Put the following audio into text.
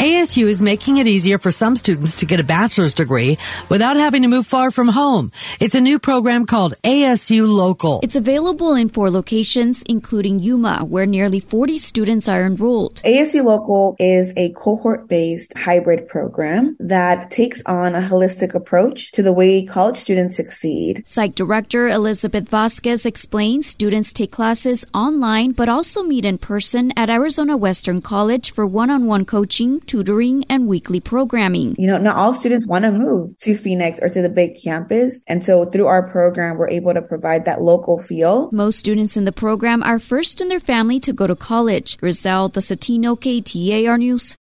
ASU is making it easier for some students to get a bachelor's degree without having to move far from home. It's a new program called ASU Local. It's available in four locations, including Yuma, where nearly 40 students are enrolled. ASU Local is a cohort based hybrid program that takes on a holistic approach to the way college students succeed. Psych Director Elizabeth Vasquez explains students take classes online but also meet in person at Arizona Western College for one on one coaching tutoring, and weekly programming. You know, not all students want to move to Phoenix or to the big campus. And so through our program, we're able to provide that local feel. Most students in the program are first in their family to go to college. Griselda Zetino, KTAR News.